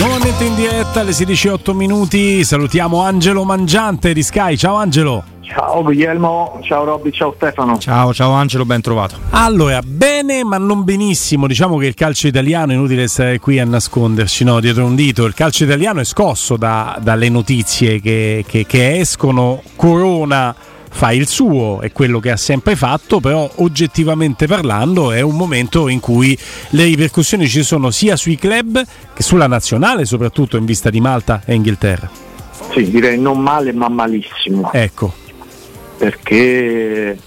Nuovamente in diretta alle 16.08 minuti, salutiamo Angelo Mangiante di Sky. Ciao Angelo. Ciao Guglielmo, ciao Robby, ciao Stefano. Ciao, ciao Angelo, ben trovato. Allora, bene ma non benissimo, diciamo che il calcio italiano, inutile stare qui a nasconderci no, dietro un dito, il calcio italiano è scosso da, dalle notizie che, che, che escono, Corona fa il suo, è quello che ha sempre fatto, però oggettivamente parlando è un momento in cui le ripercussioni ci sono sia sui club che sulla nazionale, soprattutto in vista di Malta e Inghilterra. Sì, direi non male ma malissimo. Ecco. Perché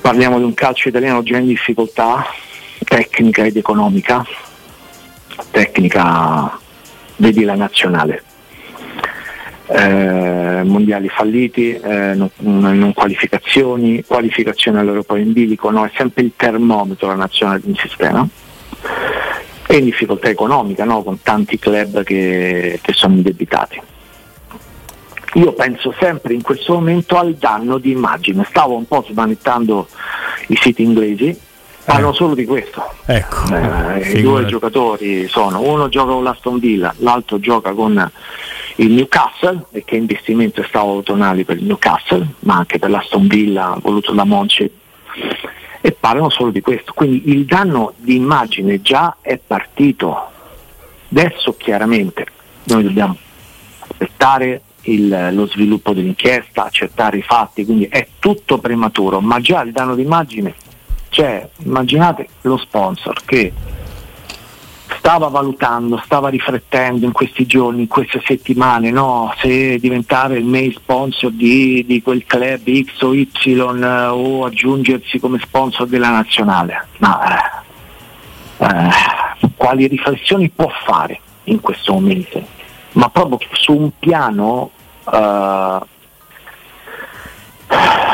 parliamo di un calcio italiano già in difficoltà tecnica ed economica. Tecnica, vedi la nazionale eh, mondiali falliti, eh, non, non, qualificazioni, qualificazione all'Europa in bilico, no? è sempre il termometro la nazionale di un sistema e in difficoltà economica no? con tanti club che, che sono indebitati. Io penso sempre in questo momento al danno di immagine, stavo un po' smanettando i siti inglesi, parlano eh. solo di questo. Ecco, eh, I due giocatori sono, uno gioca con l'Aston Villa, l'altro gioca con il Newcastle, e che investimento è stato tonali per il Newcastle, ma anche per l'Aston Villa voluto da Monci, e parlano solo di questo. Quindi il danno di immagine già è partito. Adesso chiaramente noi dobbiamo aspettare il, lo sviluppo dell'inchiesta, accettare i fatti, quindi è tutto prematuro, ma già il danno di immagine c'è. Immaginate lo sponsor che stava valutando, stava riflettendo in questi giorni, in queste settimane, no? se diventare il main sponsor di, di, quel club X o Y eh, o aggiungersi come sponsor della nazionale. Ma eh, eh, quali riflessioni può fare in questo momento? Ma proprio su un piano eh,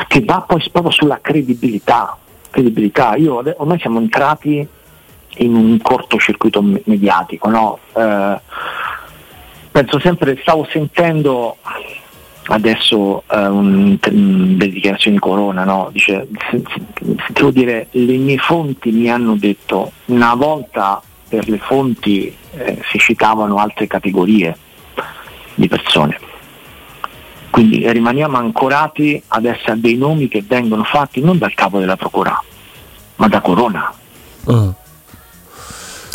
che va poi proprio sulla credibilità. credibilità. Io, ormai siamo entrati in un cortocircuito mediatico. No? Eh, penso sempre, stavo sentendo adesso eh, un, un, delle dichiarazioni di Corona, no? Dice, devo dire, le mie fonti mi hanno detto, una volta per le fonti eh, si citavano altre categorie di persone. Quindi rimaniamo ancorati adesso a dei nomi che vengono fatti non dal capo della procura, ma da Corona. Uh.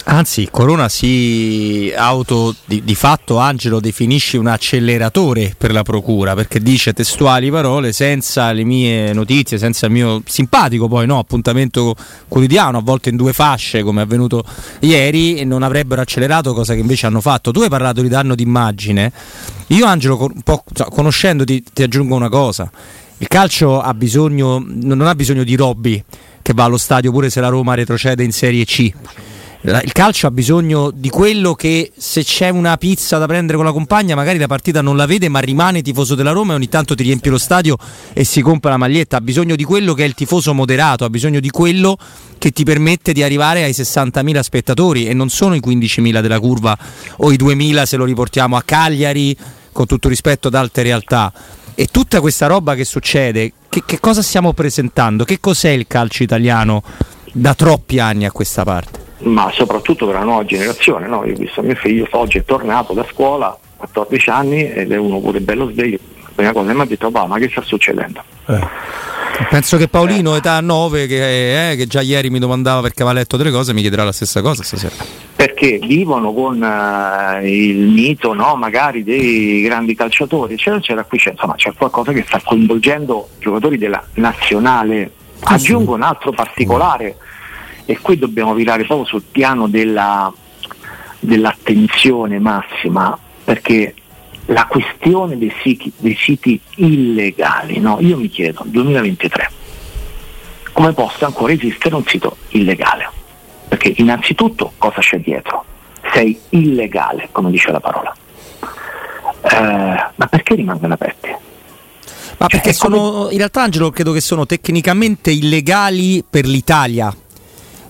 Anzi, Corona si auto di, di, fatto Angelo definisce un acceleratore per la procura perché dice testuali parole senza le mie notizie, senza il mio simpatico poi no, appuntamento quotidiano, a volte in due fasce come è avvenuto ieri, non avrebbero accelerato, cosa che invece hanno fatto. Tu hai parlato di danno d'immagine. Io Angelo, conoscendoti, ti aggiungo una cosa. Il calcio ha bisogno, non ha bisogno di Robby che va allo stadio pure se la Roma retrocede in Serie C il calcio ha bisogno di quello che se c'è una pizza da prendere con la compagna magari la partita non la vede ma rimane tifoso della Roma e ogni tanto ti riempie lo stadio e si compra la maglietta, ha bisogno di quello che è il tifoso moderato, ha bisogno di quello che ti permette di arrivare ai 60.000 spettatori e non sono i 15.000 della curva o i 2.000 se lo riportiamo a Cagliari con tutto rispetto ad altre realtà. E tutta questa roba che succede, che, che cosa stiamo presentando? Che cos'è il calcio italiano da troppi anni a questa parte? Ma soprattutto per la nuova generazione. No? Io ho visto mio figlio, oggi è tornato da scuola, 14 anni, ed è uno pure bello sveglio. La prima cosa che mi ha detto, ma che sta succedendo? Eh. Penso che Paolino, eh. età 9, che, eh, che, già ieri mi domandava perché aveva letto delle cose, mi chiederà la stessa cosa stasera. Perché vivono con uh, il mito, no? magari dei grandi calciatori, eccetera, eccetera. Qui c'è, insomma, c'è qualcosa che sta coinvolgendo giocatori della nazionale. Aggiungo un altro particolare e qui dobbiamo virare proprio sul piano della, dell'attenzione massima perché la questione dei siti, dei siti illegali, no? io mi chiedo, 2023, come possa ancora esistere un sito illegale? Perché innanzitutto cosa c'è dietro? Sei illegale, come dice la parola. Eh, ma perché rimangono aperti? Ma perché cioè, sono, come... in realtà Angelo credo che sono tecnicamente illegali per l'Italia,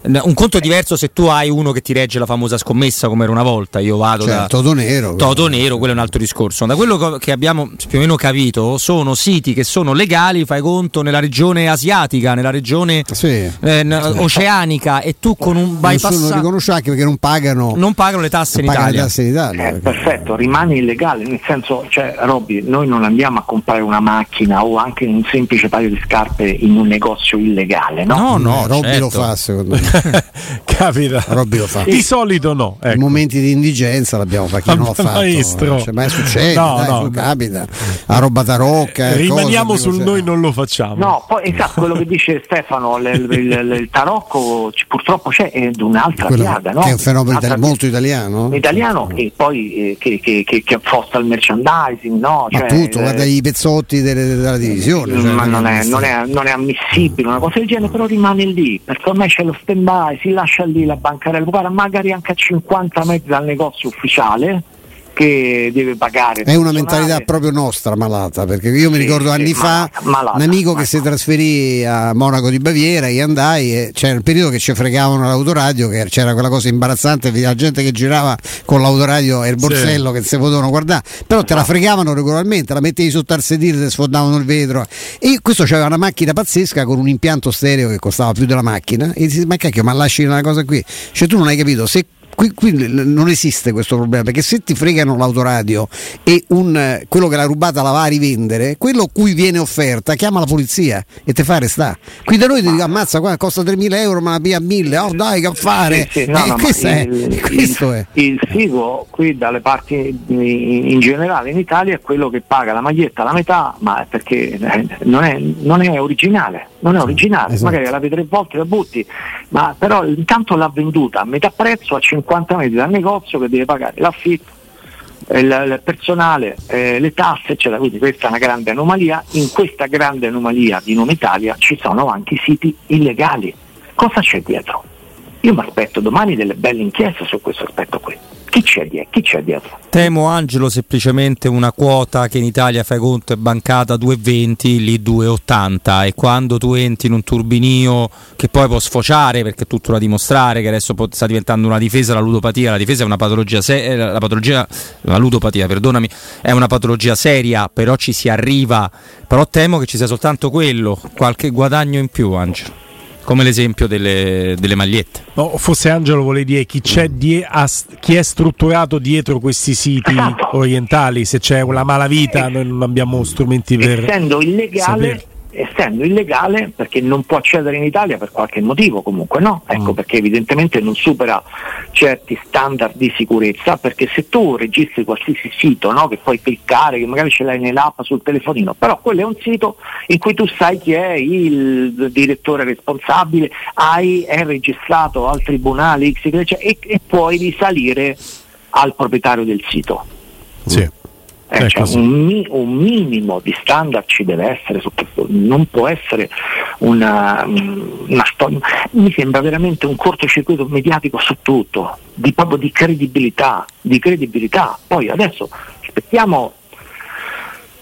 un conto diverso se tu hai uno che ti regge la famosa scommessa come era una volta, io vado cioè, da Toto Nero. Toto Nero, quello è un altro discorso. Da quello che abbiamo più o meno capito, sono siti che sono legali, fai conto, nella regione asiatica, nella regione sì, eh, sì. oceanica e tu con un bypass Nessuno riconosce anche perché non pagano non pagano le tasse in Italia. Tasse in Italia eh, perfetto, rimane illegale, nel senso, cioè Robby, noi non andiamo a comprare una macchina o anche un semplice paio di scarpe in un negozio illegale, no? No, no, eh, Robby certo. lo fa secondo me. Capita. Robby lo fa. Di solito no. Ecco. In momenti di indigenza l'abbiamo fatto, non l'ha fatto. Maestro. Cioè, ma succede, no, dai, no, capita. A roba tarocca. Rimaniamo cose, sul noi non lo facciamo. No, poi esatto, quello che dice Stefano, il, il, il tarocco c- purtroppo c'è è di un'altra Quello piaga, no? Che è un fenomeno itali- molto italiano. italiano che poi eh, che, che, che, che affosta il merchandising, no? Ma Cioè, appunto, eh, guarda i pezzotti delle- della divisione. cioè, ma non è, questa- non, è, non è ammissibile una cosa del genere, però rimane lì, perché ormai c'è lo stand by, si lascia lì la bancarella, guarda, magari anche a 50 metri dal negozio ufficiale che deve pagare. È una mentalità proprio nostra, malata, perché io mi Sì, ricordo sì, anni fa malata, un amico che malata. si trasferì a Monaco di Baviera, io andai e c'era il periodo che ci fregavano l'autoradio, che c'era quella cosa imbarazzante, la gente che girava con l'autoradio e il borsello che si potevano guardare, però te la fregavano regolarmente, la mettevi sotto al sedile, ti sfondavano il vetro e questo c'aveva una macchina pazzesca con un impianto stereo che costava più della macchina e dici ma cacchio ma lasci una cosa qui, cioè tu non hai capito se Qui, qui non esiste questo problema perché se ti fregano l'autoradio e un, quello che l'ha rubata la va a rivendere, quello cui viene offerta chiama la polizia e te fa restare. Qui da noi ti dico ammazza qua costa 3.000 euro ma la via 1.000, oh dai che fare. Sì, sì, no, Eh, no, questo è, il, questo il- è. il figo qui dalle parti in, generale in Italia è quello che paga la maglietta la metà, ma perché eh, non è, non è originale, non è originale, esatto. magari la vedi tre volte la butti, ma però intanto l'ha venduta a metà prezzo a 50 metri dal negozio che deve pagare l'affitto. eh, Il, il personale, eh, le tasse, eccetera. Quindi questa è una grande anomalia. In questa grande anomalia di nome Italia ci sono anche i siti illegali. Cosa c'è dietro? Io mi aspetto domani delle belle inchieste su questo aspetto qui. Chi c'è dietro? Chi c'è dietro? Temo Angelo semplicemente una quota che in Italia fai conto è bancata 2,20, lì 2,80 e quando tu entri in un turbinio che poi può sfociare perché è tutto da dimostrare che adesso sta diventando una difesa la ludopatia, la difesa è una patologia se- eh, la patologia la ludopatia, perdonami, è una patologia seria, però ci si arriva, però temo che ci sia soltanto quello, qualche guadagno in più Angelo. Come l'esempio delle, delle magliette. No, forse Angelo vuole dire chi, c'è die- a- chi è strutturato dietro questi siti orientali, se c'è una malavita noi non abbiamo strumenti per... essendo illegale, saperlo. Essendo illegale perché non può accedere in Italia per qualche motivo comunque no? Ecco Mm. perché evidentemente non supera certi standard di sicurezza perché se tu registri qualsiasi sito no, che puoi cliccare, che magari ce l'hai nell'app sul telefonino, però quello è un sito in cui tu sai chi è il direttore responsabile, hai, è registrato al tribunale X, y, e, e puoi risalire al proprietario del sito. Sì. Eh, cioè, un, mi- un minimo di standard ci deve essere non può essere una, una storia. Mi sembra veramente un cortocircuito mediatico su tutto, di, proprio di credibilità, di credibilità. Poi adesso aspettiamo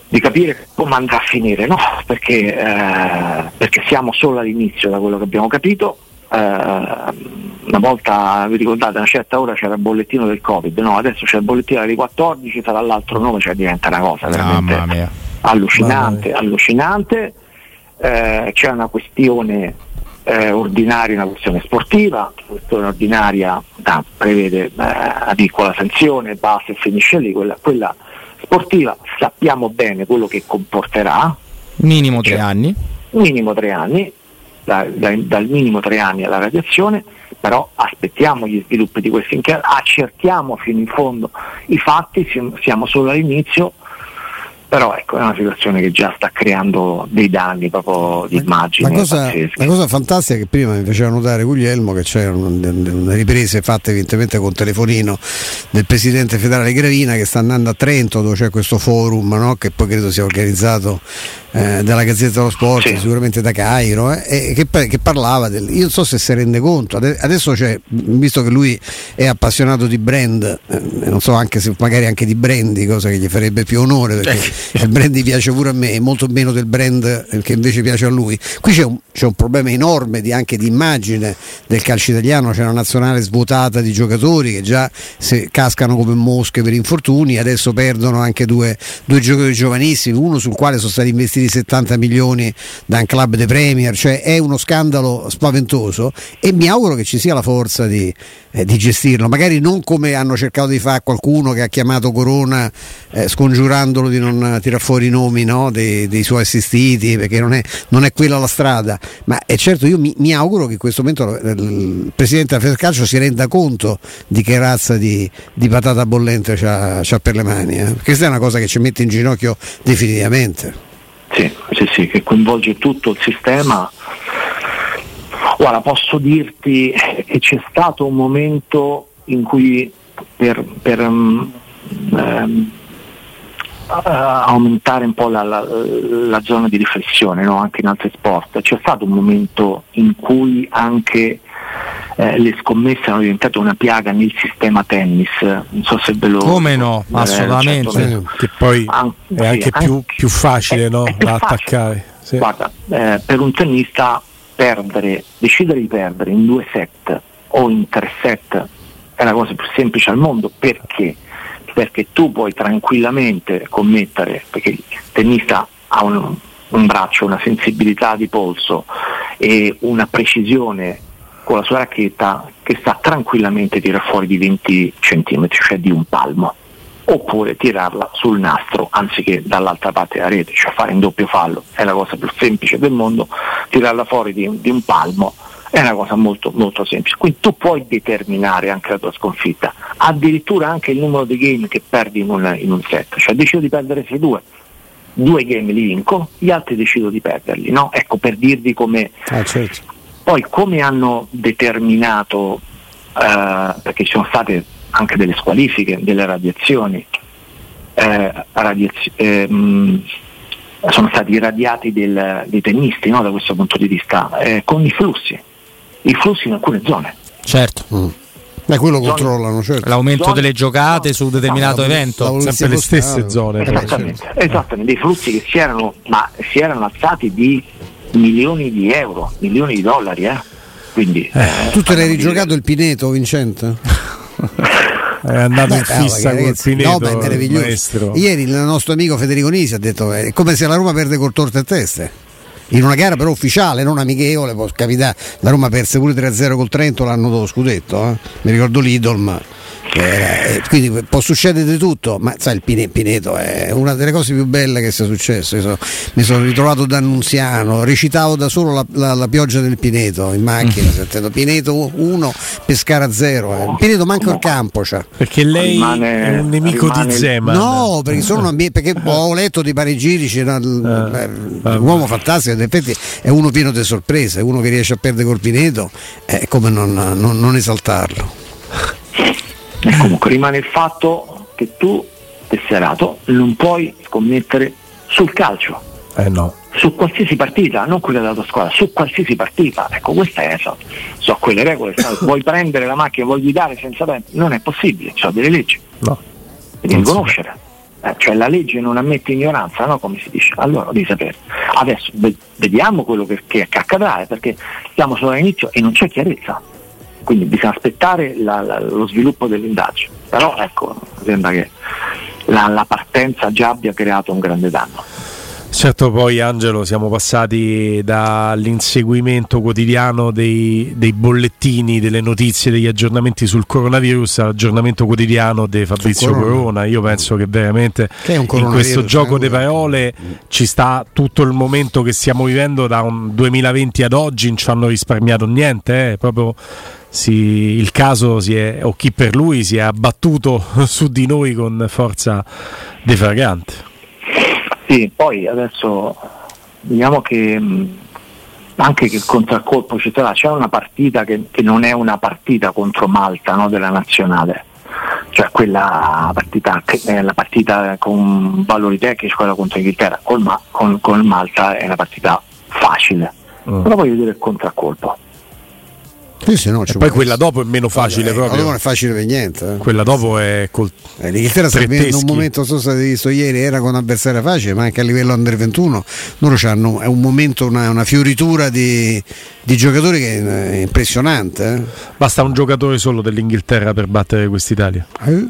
di capire come andrà a finire, no? perché, eh, perché siamo solo all'inizio da quello che abbiamo capito. Eh, una volta, vi ricordate, a una certa ora c'era il bollettino del Covid, no? adesso c'è il bollettino alle 14, sarà l'altro nome, cioè diventa una cosa veramente allucinante, allucinante. Eh, c'è una questione eh, ordinaria, una questione sportiva, la questione ordinaria ah, prevede eh, una piccola sanzione, basta e finisce lì, quella, quella sportiva sappiamo bene quello che comporterà, Minimo tre Cioè, anni. minimo tre anni, da- da- dal minimo tre anni alla radiazione, però aspettiamo gli sviluppi di questi inchieste, accertiamo fino in fondo i fatti, si- siamo solo all'inizio, però ecco è una situazione che già sta creando dei danni proprio di immagine La cosa, la cosa fantastica che prima mi faceva notare Guglielmo che c'erano delle riprese fatte evidentemente con telefonino del presidente federale Gravina che sta andando a Trento dove c'è questo forum no? che poi credo sia organizzato eh, dalla Gazzetta dello Sport, Sì. sicuramente da Cairo, eh, e che, che parlava del. Io non so se si rende conto, ade- adesso c'è, visto che lui è appassionato di brand, eh, non so anche se magari anche di brandy, cosa che gli farebbe più onore perché il brandy piace pure a me, molto meno del brand che invece piace a lui. Qui c'è un, c'è un problema enorme di, anche di immagine del calcio italiano, c'è una nazionale svuotata di giocatori che già se cascano come mosche per infortuni, adesso perdono anche due, due giocatori giovanissimi, uno sul quale sono stati investiti 70 milioni da un club de Premier, cioè è uno scandalo spaventoso e mi auguro che ci sia la forza di, eh, di gestirlo, magari non come hanno cercato di fare qualcuno che ha chiamato Corona eh, scongiurandolo di non tirar fuori i nomi no, dei, dei suoi assistiti perché non è, non è quella la strada, ma è certo io mi, mi auguro che in questo momento eh, il Presidente del Calcio si renda conto di che razza di, di patata bollente c'ha per le mani, eh. questa è una cosa che ci mette in ginocchio definitivamente. Sì, sì, che coinvolge tutto il sistema. Guarda, posso dirti che c'è stato un momento in cui per, per, mm, ehm, eh, aumentare un po' la, la- la zona di riflessione no? anche in altri sport, c'è stato un momento in cui anche eh, le scommesse erano diventate una piaga nel sistema tennis, non so se ve lo... Come no, eh, assolutamente. certo, Che poi An- è sì, anche più, anche- più facile è- no? è più da facile. attaccare. Sì. Guarda, eh, per un tennista perdere, decidere di perdere in due set o in tre set è la cosa più semplice al mondo perché? Perché tu puoi tranquillamente commettere, perché il tennista ha un, un braccio, una sensibilità di polso e una precisione con la sua racchetta che sta tranquillamente a tirare fuori di 20 cm, cioè di un palmo oppure tirarla sul nastro anziché dall'altra parte della rete, cioè fare in doppio fallo, è la cosa più semplice del mondo, tirarla fuori di, di un palmo è una cosa molto, molto semplice. Quindi tu puoi determinare anche la tua sconfitta, addirittura anche il numero di game che perdi in un, in un set, cioè decido di perdere 6-2, due game li vinco, gli altri decido di perderli, no? Ecco per dirvi come Ah, certo. Poi come hanno determinato, eh, perché ci sono state anche delle squalifiche, delle radiazioni, eh, radiaz- ehm, sono stati irradiati del- dei tennisti no, da questo punto di vista, eh, con i flussi, i flussi in alcune zone. Certo. Beh, quello Zone- controllano, certo. L'aumento Zone- delle giocate su determinato No, la- evento. Sempre le stesse zone. Esattamente, esattamente, dei flussi che si erano, ma si erano alzati di milioni di euro, milioni di dollari. Eh? Quindi, eh, Tu te l'hai rigiocato il Pineto, Vincente? È andato Beh, in fissa col ragazzi, Pineto, no, ma è meraviglioso. maestro. Ieri il nostro amico Federico Nisi ha detto è come se la Roma perde col torto e teste. In una gara però ufficiale, non amichevole, può capitare. La Roma perse pure 3-0 col Trento l'anno dopo scudetto, eh. mi ricordo l'Idolm. che era- eh, quindi può succedere di tutto, ma sai il Pine- Pineto è una delle cose più belle che sia successo. So- mi sono ritrovato da Annunziano, recitavo da solo la, la- la pioggia del Pineto in macchina, sentendo Pineto 1, Pescara 0. Pineto manca il campo. C'ha. Perché lei Rimane- è un nemico rimane- di Zeman. No, perché sono ambiente- perché ho letto di panegirici, no, il- eh, vabbè. l'uomo fantastico, in effetti è uno pieno di sorprese, uno che riesce a perdere col Pineto, è come non, non- non esaltarlo. E comunque rimane il fatto che tu tesserato, non puoi scommettere sul calcio. Eh no. Su qualsiasi partita, non quella della tua squadra, su qualsiasi partita. Ecco, queste è, so, so quelle regole. sai, vuoi prendere la macchina, vuoi guidare senza tempo? Non è possibile, ci sono delle leggi. No. Devi conoscere. Eh, cioè la legge non ammette ignoranza, no? Come si dice. Allora devi sapere. Adesso ve- vediamo quello che, che accadrà, eh, perché siamo solo all'inizio e non c'è chiarezza. Quindi bisogna aspettare la- la- lo sviluppo dell'indagine. Però ecco, sembra che la, la partenza già abbia creato un grande danno. Certo, poi Angelo, siamo passati dall'inseguimento quotidiano dei, dei bollettini, delle notizie, degli aggiornamenti sul coronavirus all'aggiornamento quotidiano di Fabrizio Corona. Corona. Io penso che veramente Che in questo gioco eh, di parole ci sta tutto il momento che stiamo vivendo da un 2020 ad oggi, non ci hanno risparmiato niente, eh, proprio si- il caso si è, o chi per lui si è abbattuto su di noi con forza defragante. Sì, poi adesso vediamo che mh, anche che il contraccolpo ci sarà, c'è una partita che, che non è una partita contro Malta no, della nazionale, cioè quella partita, è la partita con valori tecnici, quella contro Inghilterra, Ma- con, con Malta è una partita facile, Mm. però voglio dire il contraccolpo. Sì, sì, no, poi quella dopo è meno facile Eh, proprio. Non è facile per niente. eh. Quella dopo è col... Eh, L'Inghilterra sta vivendo un momento, so se avete visto ieri, era con avversaria facile, ma anche a livello under 21 loro hanno è un momento, una, una fioritura di, di giocatori che è impressionante. eh. Basta un giocatore solo dell'Inghilterra per battere quest'Italia. Eh?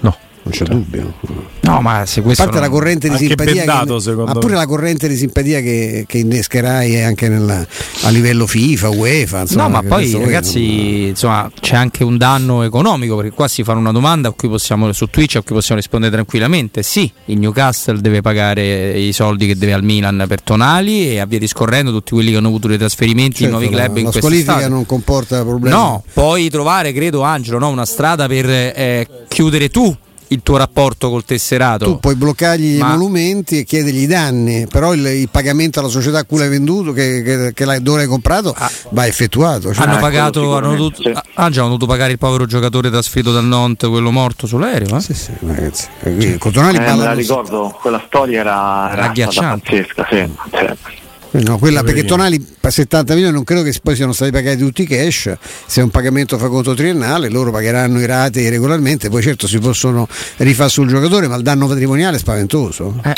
No. Non c'è dubbio. No, ma se A questo parte la non- corrente di Anche simpatia, bendato, che, secondo ma pure me. la corrente di simpatia che, che innescherai anche nella- a livello FIFA, UEFA. Insomma, No, ma poi ragazzi, insomma, c'è anche un danno economico perché qua si fa una domanda a cui possiamo su Twitch a cui possiamo rispondere tranquillamente. Sì, il Newcastle deve pagare i soldi che deve al Milan per Tonali e a via discorrendo tutti quelli che hanno avuto dei trasferimenti Certo, in nuovi la- club in la quest'estate. squalifica non comporta problemi. No, puoi trovare, credo Angelo, no, una strada per eh, chiudere tu il tuo rapporto col tesserato. Tu puoi bloccargli gli Ma- emolumenti e chiedergli i danni, però il, il pagamento alla società a cui l'hai venduto, che, che, che l'hai, dove l'hai comprato, Ah. va effettuato. Cioè, hanno Ah, pagato, hanno dovuto, sì. ah, Angelo, hanno dovuto pagare il povero giocatore trasferito dal Nantes, quello morto sull'aereo. Eh? Sì, sì, ragazzi. Eh, quindi Con Tonali Eh, la ricordo, quella storia era, Era agghiacciante. pazzesca, sì, sì. No, quella, perché. Tonali per 70 milioni non credo che poi siano stati pagati tutti cash, se è un pagamento fa conto triennale loro pagheranno i rate regolarmente, poi certo si possono rifare sul giocatore, ma il danno patrimoniale è spaventoso. Eh.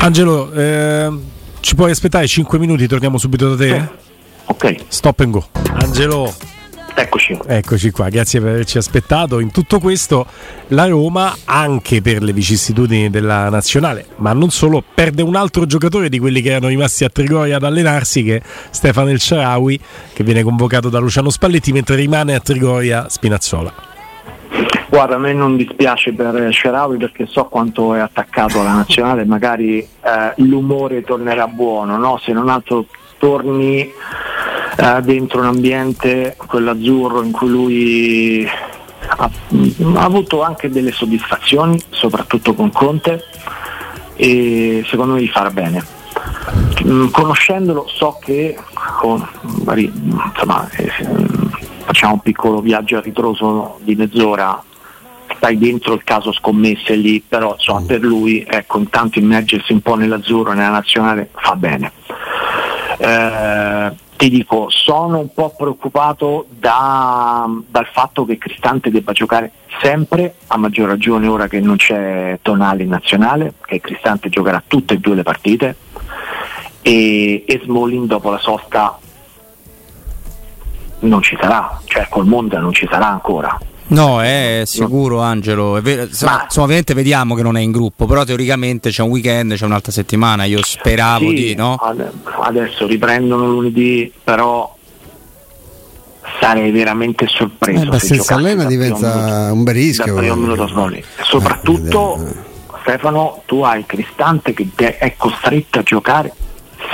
Angelo, ehm, ci puoi aspettare 5 minuti? Torniamo subito da te? Ok, Stop and go. Angelo, eccoci. eccoci qua, grazie per averci aspettato. In tutto questo la Roma, anche per le vicissitudini della nazionale, ma non solo, perde un altro giocatore di quelli che erano rimasti a Trigoria ad allenarsi, che è Stefano El Sharawi, che viene convocato da Luciano Spalletti, mentre rimane a Trigoria Spinazzola. Guarda, a me non dispiace per Sherawi perché so quanto è attaccato alla nazionale, magari eh, l'umore tornerà buono, no? se non altro torni eh, dentro un ambiente, quello azzurro, in cui lui ha, ha avuto anche delle soddisfazioni, soprattutto con Conte, e secondo me gli farà bene. Mm, Conoscendolo so che con- insomma, eh, facciamo un piccolo viaggio a ritroso di mezz'ora stai dentro il caso scommesse lì, però insomma, per lui ecco, intanto immergersi un po' nell'azzurro, nella nazionale fa bene. Eh, ti dico, sono un po' preoccupato da- dal fatto che Cristante debba giocare sempre, a maggior ragione ora che non c'è Tonali in nazionale, che Cristante giocherà tutte e due le partite e, e Smalling dopo la sosta non ci sarà, cioè col Monza non ci sarà ancora. No, è sicuro Angelo. È insomma, Ma- insomma, ovviamente vediamo che non è in gruppo, però teoricamente c'è un weekend, c'è un'altra settimana. Io speravo Sì, di no. ad- adesso riprendono lunedì, però sarei veramente sorpreso. Eh, beh, se senza dal diventa minuto- un bel rischio, primo eh. Soprattutto, Eh, Stefano, tu hai Cristante che de- è costretto a giocare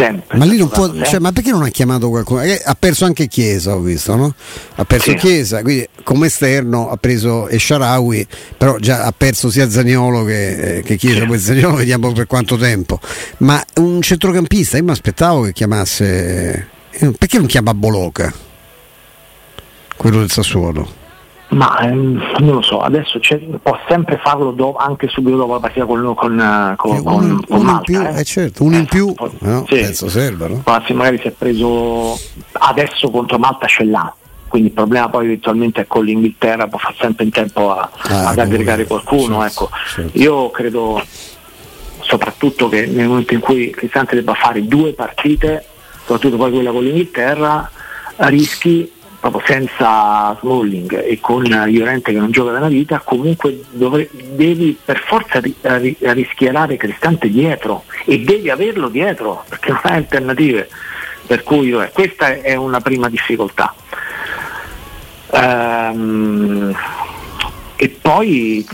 sempre. Ma non può, cioè, ma perché non ha chiamato qualcuno? Eh, ha perso anche Chiesa, ho visto, no? Ha perso Sì. Chiesa, quindi come esterno ha preso Esharawi, però già ha perso sia Zaniolo che, eh, che Chiesa, poi Zaniolo vediamo per quanto tempo. Ma un centrocampista, io mi aspettavo che chiamasse. eh, Perché non chiama Boloca? Quello del Sassuolo. Ma ehm, non lo so, adesso può sempre farlo do- anche subito dopo la partita con, con, eh, con, uno, con, con uno Malta. in più, eh. eh, certo, uno in più, poi- no, sì. penso serva, no? Ma se magari si è preso adesso contro Malta ce l'ha. Quindi il problema poi eventualmente è con l'Inghilterra, può fare sempre in tempo a- Ah, ad aggregare qualcuno. certo, ecco. certo. Io credo soprattutto che nel momento in cui Cristante debba fare due partite, soprattutto poi quella con l'Inghilterra, rischi proprio senza Smalling e con Llorente che non gioca da una vita, comunque dovre- devi per forza ri- ri- rischiarare Cristante dietro e devi averlo dietro perché non hai alternative. Per cui eh, questa è una prima difficoltà. Ehm, e poi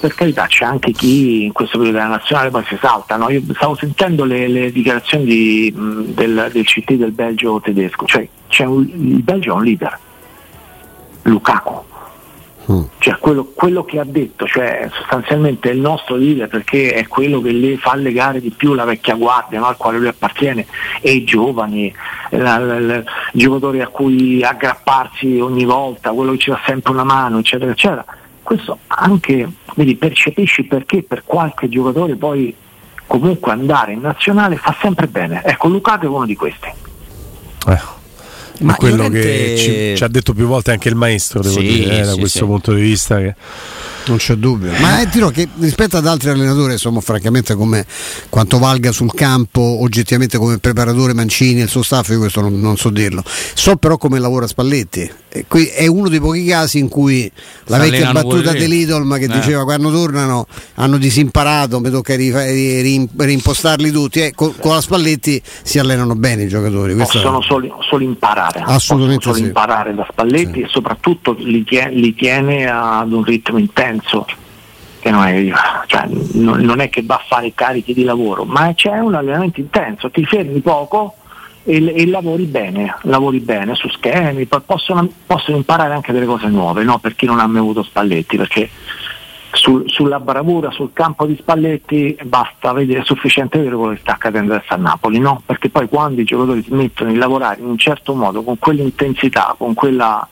per carità c'è anche chi in questo periodo della nazionale poi si salta. no? Io stavo sentendo le, le dichiarazioni di, del, del CT del Belgio tedesco, cioè un- il Belgio è un leader, Lukaku. Cioè quello, quello che ha detto, cioè sostanzialmente è il nostro leader perché è quello che le fa legare di più la vecchia guardia no? al quale lui appartiene e i giovani, la- la- la- i giocatori a cui aggrapparsi ogni volta, quello che ci dà sempre una mano, eccetera, eccetera. Questo anche, vedi, percepisci perché per qualche giocatore poi comunque andare in nazionale fa sempre bene. Ecco, Lukaku è uno di questi. Eh. Ma quello Llorente- che ci, ci ha detto più volte anche il maestro, devo Sì, dire, eh, da sì, questo sì. punto di vista. Che... Non c'è dubbio. Ma eh, dirò che rispetto ad altri allenatori, insomma, francamente, come quanto valga sul campo, oggettivamente come preparatore Mancini e il suo staff, io questo non, non so dirlo. So però come lavora Spalletti. E qui è uno dei pochi casi in cui la vecchia battuta dell'Idolm che Eh. diceva quando tornano hanno disimparato, mi tocca rifa- ri- ri- reimpostarli tutti. Eh, con, con la Spalletti si allenano bene i giocatori. Questo- possono solo, solo imparare, Assolutamente possono solo sì. imparare da Spalletti e soprattutto li tiene, li tiene ad un ritmo intenso. Che non, è, cioè, non- non è che va a fare carichi di lavoro, ma c'è un allenamento intenso, ti fermi poco e, e lavori bene, lavori bene su schemi, possono, possono imparare anche delle cose nuove, no? per chi non ha mai avuto Spalletti, perché sul- sulla bravura sul campo di Spalletti basta vedere, è sufficiente vedere quello che sta accadendo adesso a Napoli, no? Perché poi quando i giocatori si mettono a lavorare in un certo modo, con quell'intensità, con quella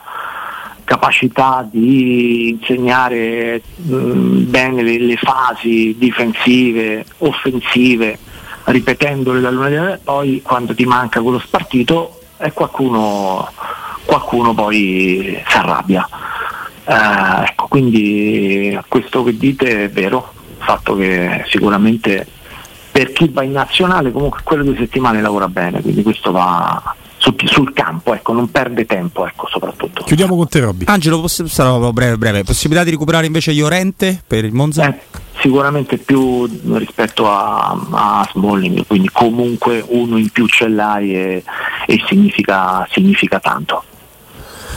capacità di insegnare mh, bene le, le fasi difensive, offensive, ripetendole dall'una all'altra, poi quando ti manca quello spartito e qualcuno, qualcuno poi si arrabbia. Eh, ecco, quindi questo che dite è vero, il fatto che sicuramente per chi va in nazionale comunque quelle due settimane lavora bene, quindi questo va sul, sul campo, ecco, non perde tempo, ecco, soprattutto. Chiudiamo con te, Robby. Angelo, poss- sarò breve, breve. Possibilità di recuperare invece Llorente per il Monza? Eh, sicuramente più rispetto a, a Smalling, quindi comunque uno in più ce l'hai e, e significa, significa tanto.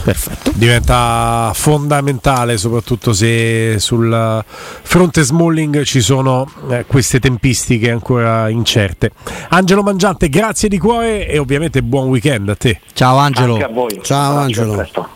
Perfetto. Diventa fondamentale, soprattutto se sul fronte Smalling ci sono eh, queste tempistiche ancora incerte. Angelo Mangiante, grazie di cuore e ovviamente buon weekend a te. Ciao Angelo. Anche a voi. Ciao, abbraccio, Angelo.